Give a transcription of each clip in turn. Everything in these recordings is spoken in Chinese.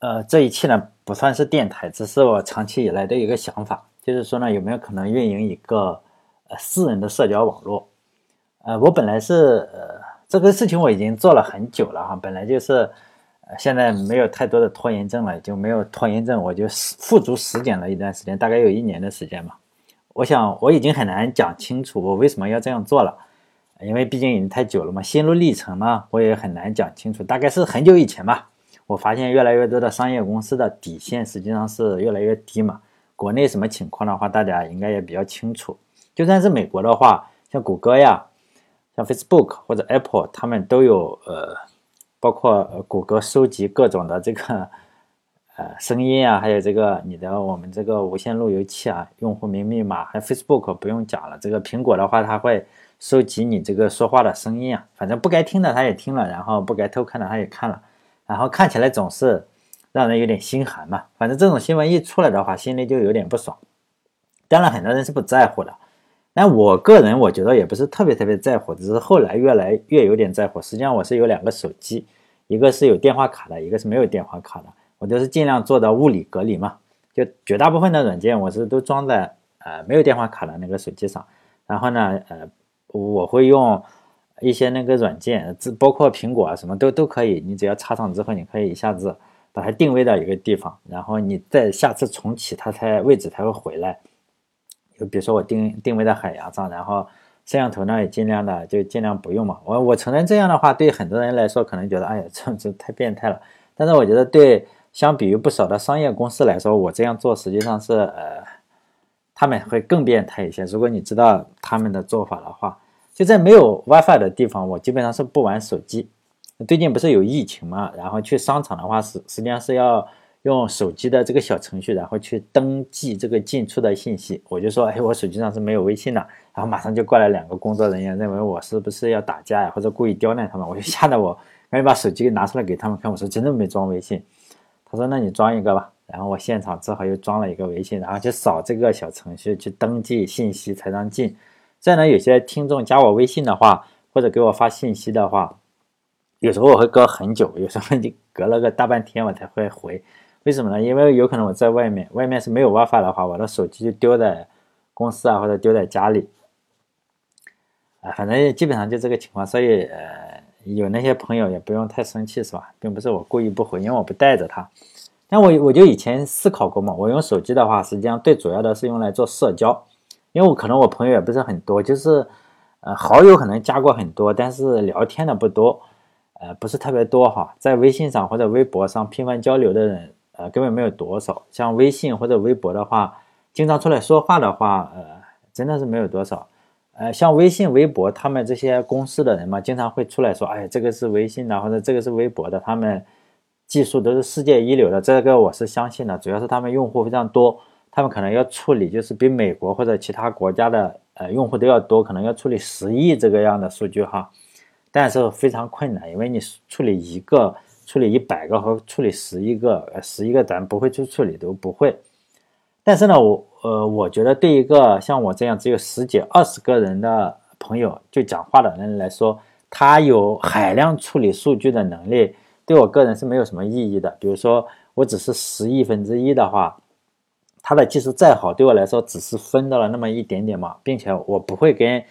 呃，这一期呢不算是电台，只是我长期以来的一个想法，就是说呢，有没有可能运营一个呃私人的社交网络？呃，我本来是呃这个事情我已经做了很久了哈，本来就是呃现在没有太多的拖延症了，就没有拖延症，我就付诸实践了一段时间，大概有一年的时间嘛。我想我已经很难讲清楚我为什么要这样做了，因为毕竟已经太久了嘛，心路历程呢我也很难讲清楚，大概是很久以前吧。我发现越来越多的商业公司的底线实际上是越来越低嘛。国内什么情况的话，大家应该也比较清楚。就算是美国的话，像谷歌呀、像 Facebook 或者 Apple，他们都有呃，包括谷歌收集各种的这个呃声音啊，还有这个你的我们这个无线路由器啊、用户名密码，还有 Facebook 不用讲了。这个苹果的话，它会收集你这个说话的声音啊，反正不该听的它也听了，然后不该偷看的它也看了。然后看起来总是让人有点心寒嘛，反正这种新闻一出来的话，心里就有点不爽。当然，很多人是不在乎的，但我个人我觉得也不是特别特别在乎，只是后来越来越有点在乎。实际上，我是有两个手机，一个是有电话卡的，一个是没有电话卡的。我都是尽量做到物理隔离嘛，就绝大部分的软件我是都装在呃没有电话卡的那个手机上。然后呢，呃，我会用。一些那个软件，这包括苹果啊，什么都都可以。你只要插上之后，你可以一下子把它定位到一个地方，然后你再下次重启，它才位置才会回来。就比如说我定定位在海洋上，然后摄像头呢也尽量的就尽量不用嘛。我我承认这样的话对很多人来说可能觉得哎呀这这太变态了，但是我觉得对相比于不少的商业公司来说，我这样做实际上是呃他们会更变态一些。如果你知道他们的做法的话。就在没有 WiFi 的地方，我基本上是不玩手机。最近不是有疫情嘛，然后去商场的话，实实际上是要用手机的这个小程序，然后去登记这个进出的信息。我就说，哎，我手机上是没有微信的。然后马上就过来两个工作人员，认为我是不是要打架呀，或者故意刁难他们。我就吓得我赶紧把手机拿出来给他们看，我说真的没装微信。他说，那你装一个吧。然后我现场只好又装了一个微信，然后去扫这个小程序去登记信息才能进。再呢，有些听众加我微信的话，或者给我发信息的话，有时候我会隔很久，有时候就隔了个大半天我才会回。为什么呢？因为有可能我在外面，外面是没有 WiFi 的话，我的手机就丢在公司啊，或者丢在家里。啊，反正基本上就这个情况，所以呃，有那些朋友也不用太生气，是吧？并不是我故意不回，因为我不带着它。但我我就以前思考过嘛，我用手机的话，实际上最主要的是用来做社交。因为我可能我朋友也不是很多，就是，呃，好友可能加过很多，但是聊天的不多，呃，不是特别多哈。在微信上或者微博上频繁交流的人，呃，根本没有多少。像微信或者微博的话，经常出来说话的话，呃，真的是没有多少。呃，像微信、微博，他们这些公司的人嘛，经常会出来说，哎，这个是微信的，或者这个是微博的，他们技术都是世界一流的，这个我是相信的。主要是他们用户非常多。他们可能要处理，就是比美国或者其他国家的呃用户都要多，可能要处理十亿这个样的数据哈，但是非常困难，因为你处理一个、处理一百个和处理十一个，呃十一个咱不会去处理都不会。但是呢，我呃我觉得对一个像我这样只有十几、二十个人的朋友就讲话的人来说，他有海量处理数据的能力，对我个人是没有什么意义的。比如说我只是十亿分之一的话。他的技术再好，对我来说只是分到了那么一点点嘛，并且我不会跟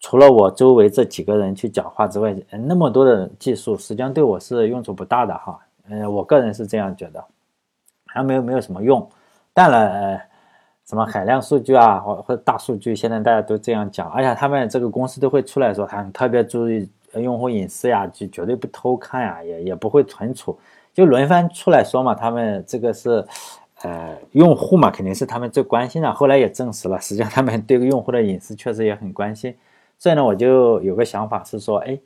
除了我周围这几个人去讲话之外，那么多的技术实际上对我是用处不大的哈。嗯，我个人是这样觉得，还没有没有什么用。当然，呃，什么海量数据啊，或或大数据，现在大家都这样讲，而且他们这个公司都会出来说，他特别注意用户隐私呀，就绝对不偷看呀，也也不会存储，就轮番出来说嘛，他们这个是。呃，用户嘛，肯定是他们最关心的。后来也证实了，实际上他们对用户的隐私确实也很关心。所以呢，我就有个想法是说，哎，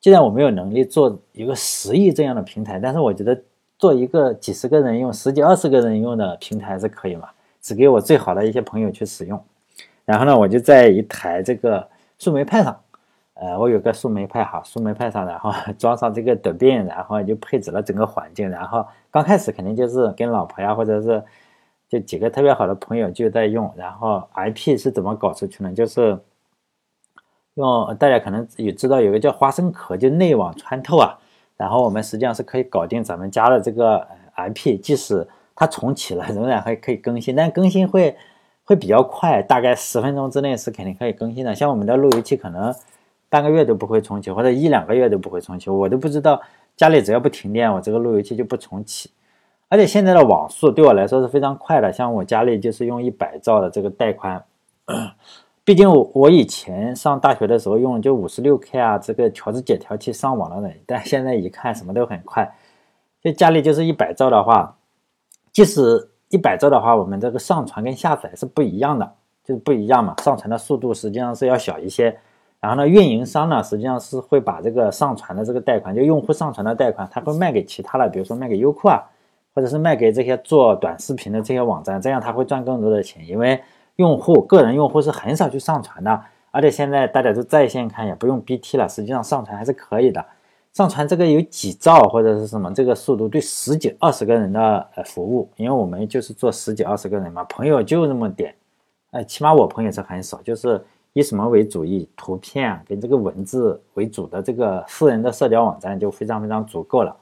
既然我没有能力做一个十亿这样的平台，但是我觉得做一个几十个人用、十几二十个人用的平台是可以嘛，只给我最好的一些朋友去使用。然后呢，我就在一台这个树莓派上。呃，我有个树莓派哈，树莓派上，然后装上这个德变，然后就配置了整个环境。然后刚开始肯定就是跟老婆呀，或者是就几个特别好的朋友就在用。然后 IP 是怎么搞出去呢？就是用大家可能也知道有个叫花生壳，就内网穿透啊。然后我们实际上是可以搞定咱们家的这个 IP，即使它重启了，仍然还可以更新，但更新会会比较快，大概十分钟之内是肯定可以更新的。像我们的路由器可能半个月都不会重启，或者一两个月都不会重启，我都不知道家里只要不停电，我这个路由器就不重启。而且现在的网速对我来说是非常快的，像我家里就是用一百兆的这个带宽，毕竟我我以前上大学的时候用就五十六 K 啊，这个调制解调器上网的人，但现在一看什么都很快，就家里就是一百兆的话，即使一百兆的话，我们这个上传跟下载是不一样的，就是不一样嘛，上传的速度实际上是要小一些，然后呢，运营商呢实际上是会把这个上传的这个贷款，就用户上传的贷款，他会卖给其他的，比如说卖给优酷啊。或者是卖给这些做短视频的这些网站，这样他会赚更多的钱，因为用户个人用户是很少去上传的，而且现在大家都在线看，也不用 BT 了，实际上上传还是可以的。上传这个有几兆或者是什么，这个速度对十几二十个人的呃服务，因为我们就是做十几二十个人嘛，朋友就那么点，呃，起码我朋友是很少，就是以什么为主？以图片跟这个文字为主的这个私人的社交网站就非常非常足够了。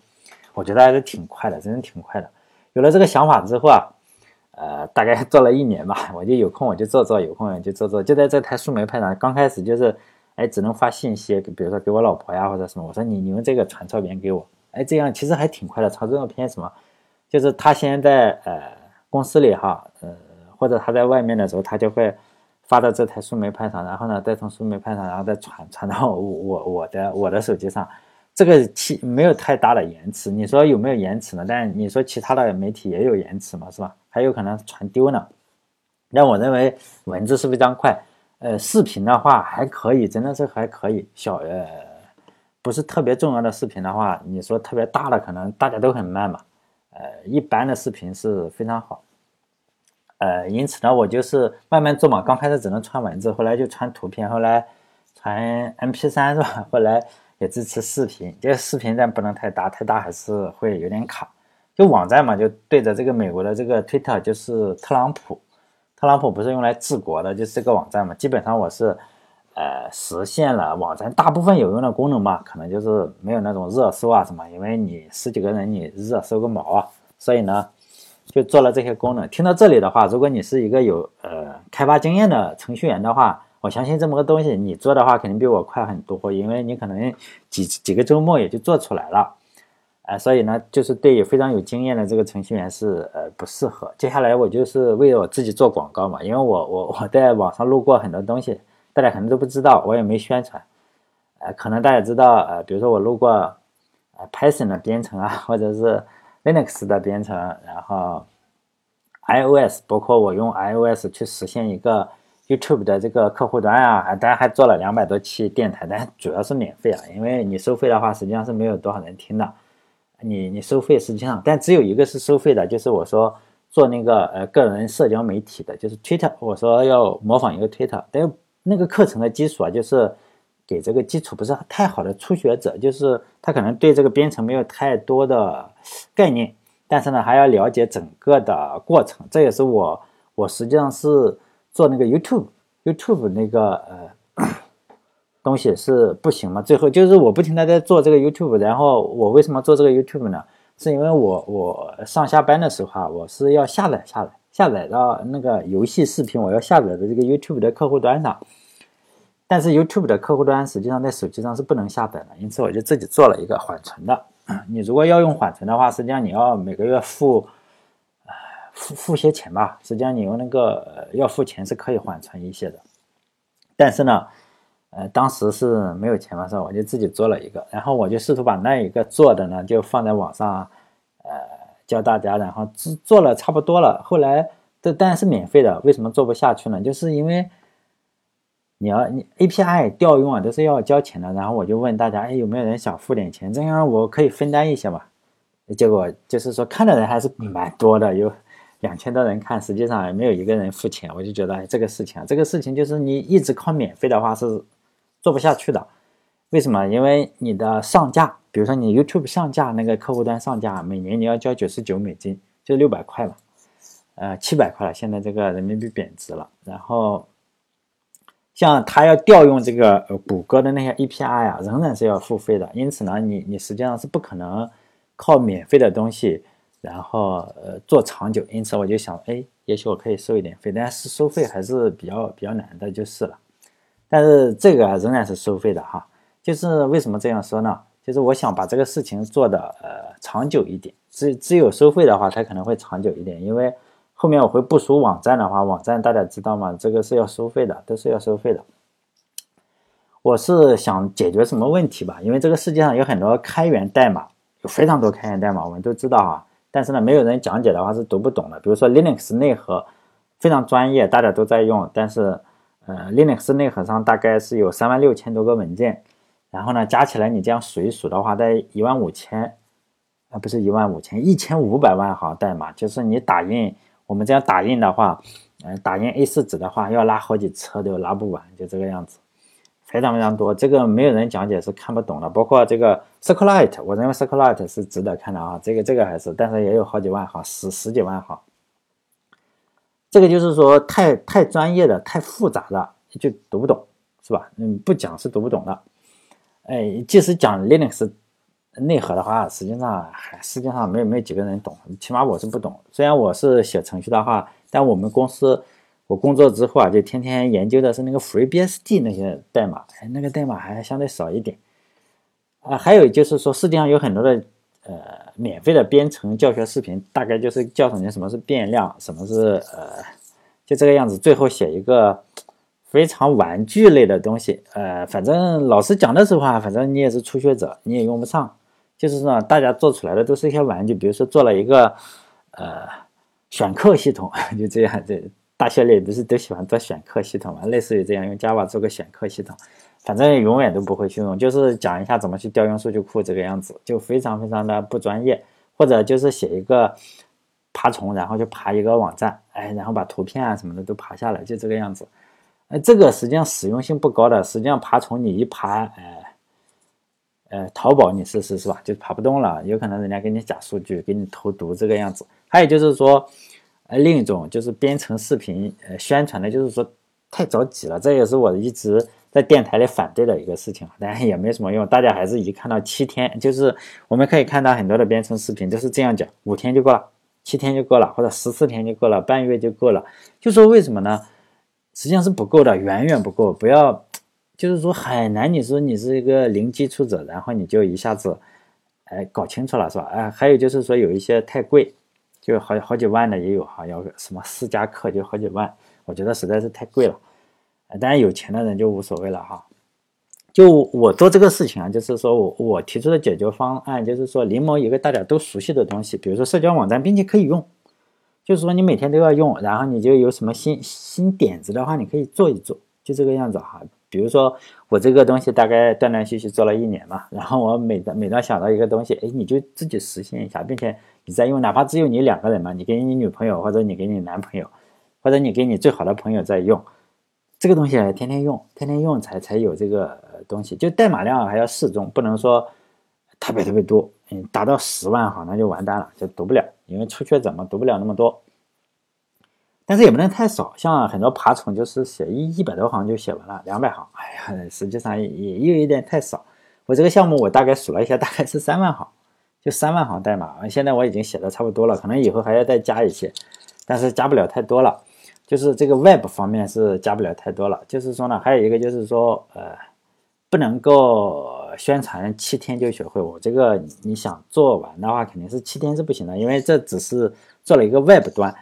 我觉得还是挺快的，真的挺快的。有了这个想法之后啊，呃，大概做了一年吧，我就有空我就做做，有空我就做做。就在这台树莓派上，刚开始就是，哎，只能发信息，比如说给我老婆呀或者什么，我说你你用这个传照片给我，哎，这样其实还挺快的。传照片什么，就是他现在呃公司里哈，呃或者他在外面的时候，他就会发到这台树莓派上，然后呢再从树莓派上，然后再传传到我我我的我的手机上。这个其没有太大的延迟，你说有没有延迟呢？但你说其他的媒体也有延迟嘛，是吧？还有可能传丢呢。那我认为文字是非常快，呃，视频的话还可以，真的是还可以。小呃，不是特别重要的视频的话，你说特别大的可能大家都很慢嘛。呃，一般的视频是非常好。呃，因此呢，我就是慢慢做嘛。刚开始只能传文字，后来就传图片，后来传 MP3 是吧？后来。也支持视频，这个视频但不能太大，太大还是会有点卡。就网站嘛，就对着这个美国的这个 Twitter，就是特朗普，特朗普不是用来治国的，就是这个网站嘛。基本上我是，呃，实现了网站大部分有用的功能嘛，可能就是没有那种热搜啊什么，因为你十几个人你热搜个毛啊，所以呢，就做了这些功能。听到这里的话，如果你是一个有呃开发经验的程序员的话，我相信这么个东西，你做的话肯定比我快很多，因为你可能几几个周末也就做出来了，呃，所以呢，就是对于非常有经验的这个程序员是呃不适合。接下来我就是为了我自己做广告嘛，因为我我我在网上录过很多东西，大家可能都不知道，我也没宣传，呃，可能大家知道，呃，比如说我录过呃 Python 的编程啊，或者是 Linux 的编程，然后 iOS，包括我用 iOS 去实现一个。YouTube 的这个客户端啊，当然还做了两百多期电台，但主要是免费啊，因为你收费的话，实际上是没有多少人听的。你你收费实际上，但只有一个是收费的，就是我说做那个呃个人社交媒体的，就是 Twitter，我说要模仿一个 Twitter，但那个课程的基础啊，就是给这个基础不是太好的初学者，就是他可能对这个编程没有太多的概念，但是呢还要了解整个的过程，这也是我我实际上是。做那个 YouTube，YouTube 那个呃东西是不行嘛？最后就是我不停的在做这个 YouTube，然后我为什么做这个 YouTube 呢？是因为我我上下班的时候啊，我是要下载下来，下载到那个游戏视频，我要下载的这个 YouTube 的客户端上。但是 YouTube 的客户端实际上在手机上是不能下载的，因此我就自己做了一个缓存的。你如果要用缓存的话，实际上你要每个月付。付付些钱吧，实际上你用那个要付钱是可以缓存一些的，但是呢，呃，当时是没有钱嘛，是吧？我就自己做了一个，然后我就试图把那一个做的呢，就放在网上，呃，教大家，然后做做了差不多了，后来这当然是免费的，为什么做不下去呢？就是因为你要你 API 调用啊，都是要交钱的，然后我就问大家，哎，有没有人想付点钱，这样我可以分担一些嘛？结果就是说看的人还是蛮多的，有。两千多人看，实际上也没有一个人付钱，我就觉得这个事情，这个事情就是你一直靠免费的话是做不下去的。为什么？因为你的上架，比如说你 YouTube 上架那个客户端上架，每年你要交九十九美金，就六百块嘛，呃，七百块了。现在这个人民币贬值了，然后像他要调用这个谷歌的那些 API 呀，仍然是要付费的。因此呢，你你实际上是不可能靠免费的东西，然后呃做长久。因此我就想，哎，也许我可以收一点费，但是收费还是比较比较难的，就是了。但是这个仍然是收费的哈。就是为什么这样说呢？就是我想把这个事情做的呃长久一点。只只有收费的话，它可能会长久一点，因为。后面我会部署网站的话，网站大家知道吗？这个是要收费的，都是要收费的。我是想解决什么问题吧？因为这个世界上有很多开源代码，有非常多开源代码，我们都知道啊。但是呢，没有人讲解的话是读不懂的。比如说 Linux 内核非常专业，大家都在用，但是呃，Linux 内核上大概是有三万六千多个文件，然后呢，加起来你这样数一数的话，在一万五千啊，不是一万五千，一千五百万行代码，就是你打印。我们这样打印的话，嗯，打印 A4 纸的话，要拉好几车都拉不完，就这个样子，非常非常多。这个没有人讲解是看不懂的。包括这个 SQLite，我认为 SQLite 是值得看的啊。这个这个还是，但是也有好几万行，十十几万行。这个就是说太太专业的、太复杂的就读不懂，是吧？嗯，不讲是读不懂的。哎，即使讲 Linux。内核的话，实际上还实际上没有没有几个人懂，起码我是不懂。虽然我是写程序的话，但我们公司我工作之后啊，就天天研究的是那个 FreeBSD 那些代码，哎，那个代码还相对少一点。啊，还有就是说，世界上有很多的呃免费的编程教学视频，大概就是教你什么是变量，什么是呃，就这个样子。最后写一个非常玩具类的东西，呃，反正老师讲的时候啊，反正你也是初学者，你也用不上。就是说，大家做出来的都是一些玩具，比如说做了一个呃选课系统，就这样。这大学里不是都喜欢做选课系统嘛？类似于这样，用 Java 做个选课系统，反正永远都不会去用。就是讲一下怎么去调用数据库这个样子，就非常非常的不专业。或者就是写一个爬虫，然后就爬一个网站，哎，然后把图片啊什么的都爬下来，就这个样子。哎，这个实际上实用性不高的。实际上爬虫你一爬，哎。呃，淘宝你试试是吧？就爬不动了，有可能人家给你假数据，给你投毒这个样子。还有就是说，呃，另一种就是编程视频，呃，宣传的就是说太着急了，这也是我一直在电台里反对的一个事情，当然也没什么用。大家还是一看到七天，就是我们可以看到很多的编程视频都是这样讲，五天就够了，七天就够了，或者十四天就够了，半月就够了。就说为什么呢？实际上是不够的，远远不够，不要。就是说很难，你说你是一个零基础者，然后你就一下子，哎，搞清楚了是吧？哎，还有就是说有一些太贵，就好好几万的也有哈，要什么私家课就好几万，我觉得实在是太贵了。当然有钱的人就无所谓了哈。就我做这个事情啊，就是说我我提出的解决方案，就是说临摹一个大家都熟悉的东西，比如说社交网站，并且可以用，就是说你每天都要用，然后你就有什么新新点子的话，你可以做一做，就这个样子哈。比如说我这个东西大概断断续续做了一年嘛，然后我每当每当想到一个东西，哎，你就自己实现一下，并且你在用，哪怕只有你两个人嘛，你给你女朋友或者你给你男朋友，或者你给你最好的朋友在用这个东西，天天用，天天用才才有这个东西。就代码量还要适中，不能说特别特别多，嗯，达到十万行那就完蛋了，就读不了，因为初学者嘛，读不了那么多。但是也不能太少，像很多爬虫就是写一一百多行就写完了，两百行，哎呀，实际上也也有点太少。我这个项目我大概数了一下，大概是三万行，就三万行代码。现在我已经写的差不多了，可能以后还要再加一些，但是加不了太多了。就是这个 Web 方面是加不了太多了。就是说呢，还有一个就是说，呃，不能够宣传七天就学会。我这个你想做完的话，肯定是七天是不行的，因为这只是做了一个 Web 端。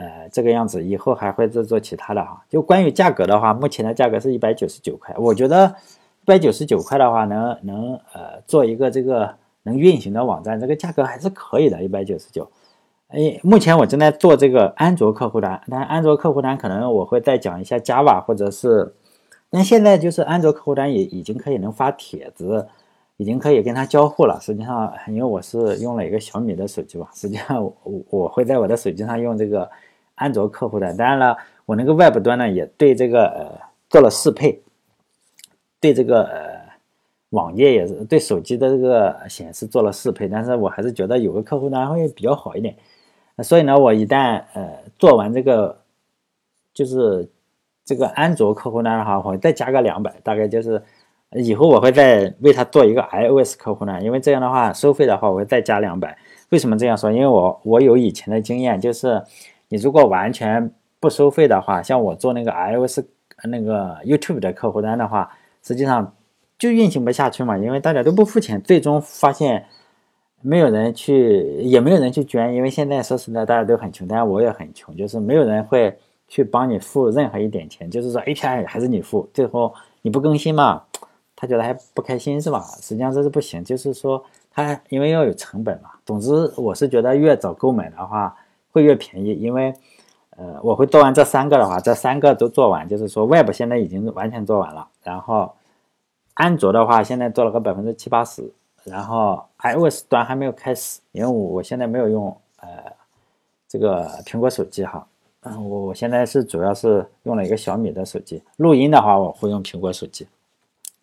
呃，这个样子，以后还会再做其他的哈。就关于价格的话，目前的价格是一百九十九块。我觉得一百九十九块的话，能能呃做一个这个能运行的网站，这个价格还是可以的，一百九十九。哎，目前我正在做这个安卓客户端，但安卓客户端可能我会再讲一下 Java，或者是，那现在就是安卓客户端也已经可以能发帖子。已经可以跟他交互了。实际上，因为我是用了一个小米的手机吧，实际上我我会在我的手机上用这个安卓客户端。当然了，我那个 Web 端呢也对这个呃做了适配，对这个呃网页也是对手机的这个显示做了适配。但是我还是觉得有个客户端会比较好一点。所以呢，我一旦呃做完这个就是这个安卓客户端的话，我再加个两百，大概就是以后我会再为他做一个 iOS 客户端，因为这样的话收费的话我会再加两百。为什么这样说？因为我我有以前的经验，就是你如果完全不收费的话，像我做那个 iOS 那个 YouTube 的客户端的话，实际上就运行不下去嘛，因为大家都不付钱，最终发现没有人去，也没有人去捐，因为现在说实在大家都很穷，当然我也很穷，就是没有人会去帮你付任何一点钱，就是说 API 还是你付，最后你不更新嘛，他觉得还不开心是吧？实际上这是不行，就是说他因为要有成本嘛。总之，我是觉得越早购买的话越便宜，因为。呃，我会做完这三个的话，这三个都做完，就是说，Web 现在已经完全做完了。然后，安卓的话，现在做了个百分之七八十。然后，iOS 端还没有开始，因为我我现在没有用呃这个苹果手机哈。嗯，我我现在是主要是用了一个小米的手机。录音的话，我会用苹果手机。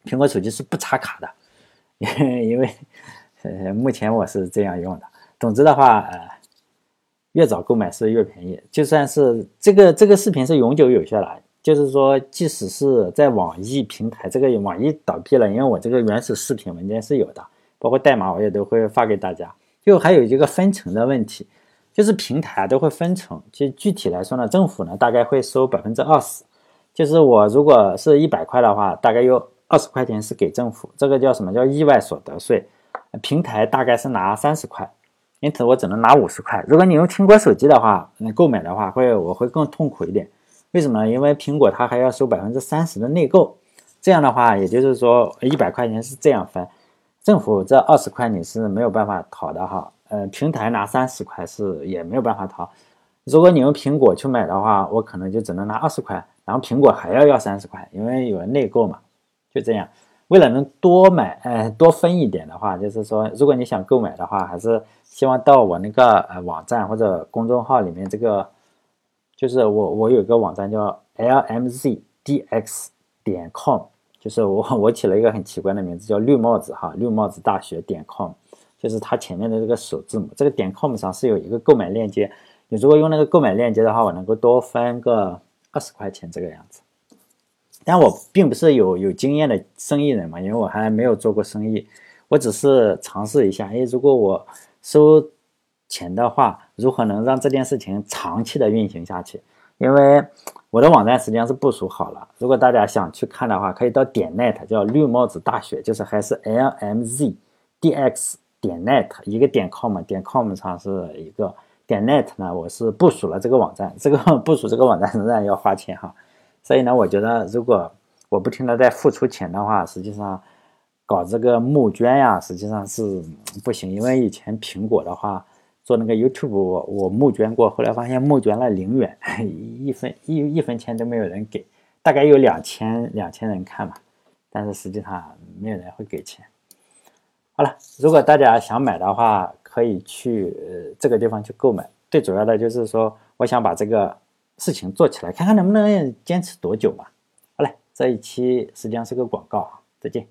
苹果手机是不插卡的，因为呃目前我是这样用的。总之的话，呃。越早购买是越便宜，就算是这个这个视频是永久有效的，就是说，即使是在网易平台，这个网易倒闭了，因为我这个原始视频文件是有的，包括代码我也都会发给大家。就还有一个分成的问题，就是平台都会分成，就具体来说呢，政府呢大概会收百分之二十，就是我如果是一百块的话，大概有二十块钱是给政府，这个叫什么叫意外所得税，平台大概是拿三十块。因此我只能拿五十块。如果你用苹果手机的话，你购买的话会我会更痛苦一点。为什么？因为苹果它还要收百分之三十的内购。这样的话，也就是说一百块钱是这样分，政府这二十块你是没有办法逃的哈。呃，平台拿三十块是也没有办法逃。如果你用苹果去买的话，我可能就只能拿二十块，然后苹果还要要三十块，因为有内购嘛。就这样，为了能多买，呃，多分一点的话，就是说，如果你想购买的话，还是。希望到我那个呃网站或者公众号里面，这个就是我我有一个网站叫 lmzdx 点 com，就是我 我起了一个很奇怪的名字叫绿帽子哈，绿帽子大学点 com，就是它前面的这个首字母，这个点 com 上是有一个购买链接，你如果用那个购买链接的话，我能够多分个二十块钱这个样子。但我并不是有有经验的生意人嘛，因为我还没有做过生意，我只是尝试一下，哎，如果我收钱的话，如何能让这件事情长期的运行下去？因为我的网站实际上是部署好了，如果大家想去看的话，可以到点 net，叫绿帽子大学，就是还是 l m z d x 点 net，一个点 com，点 com 上是一个点 net 呢，我是部署了这个网站，这个 部署这个网站仍然要花钱哈，所以呢，我觉得如果我不停的在付出钱的话，实际上。搞这个募捐呀，实际上是不行，因为以前苹果的话做那个 YouTube，我我募捐过，后来发现募捐了零元，一分一一分钱都没有人给，大概有两千两千人看嘛，但是实际上没有人会给钱。好了，如果大家想买的话，可以去呃这个地方去购买。最主要的就是说，我想把这个事情做起来，看看能不能坚持多久嘛。好嘞，这一期实际上是个广告，再见。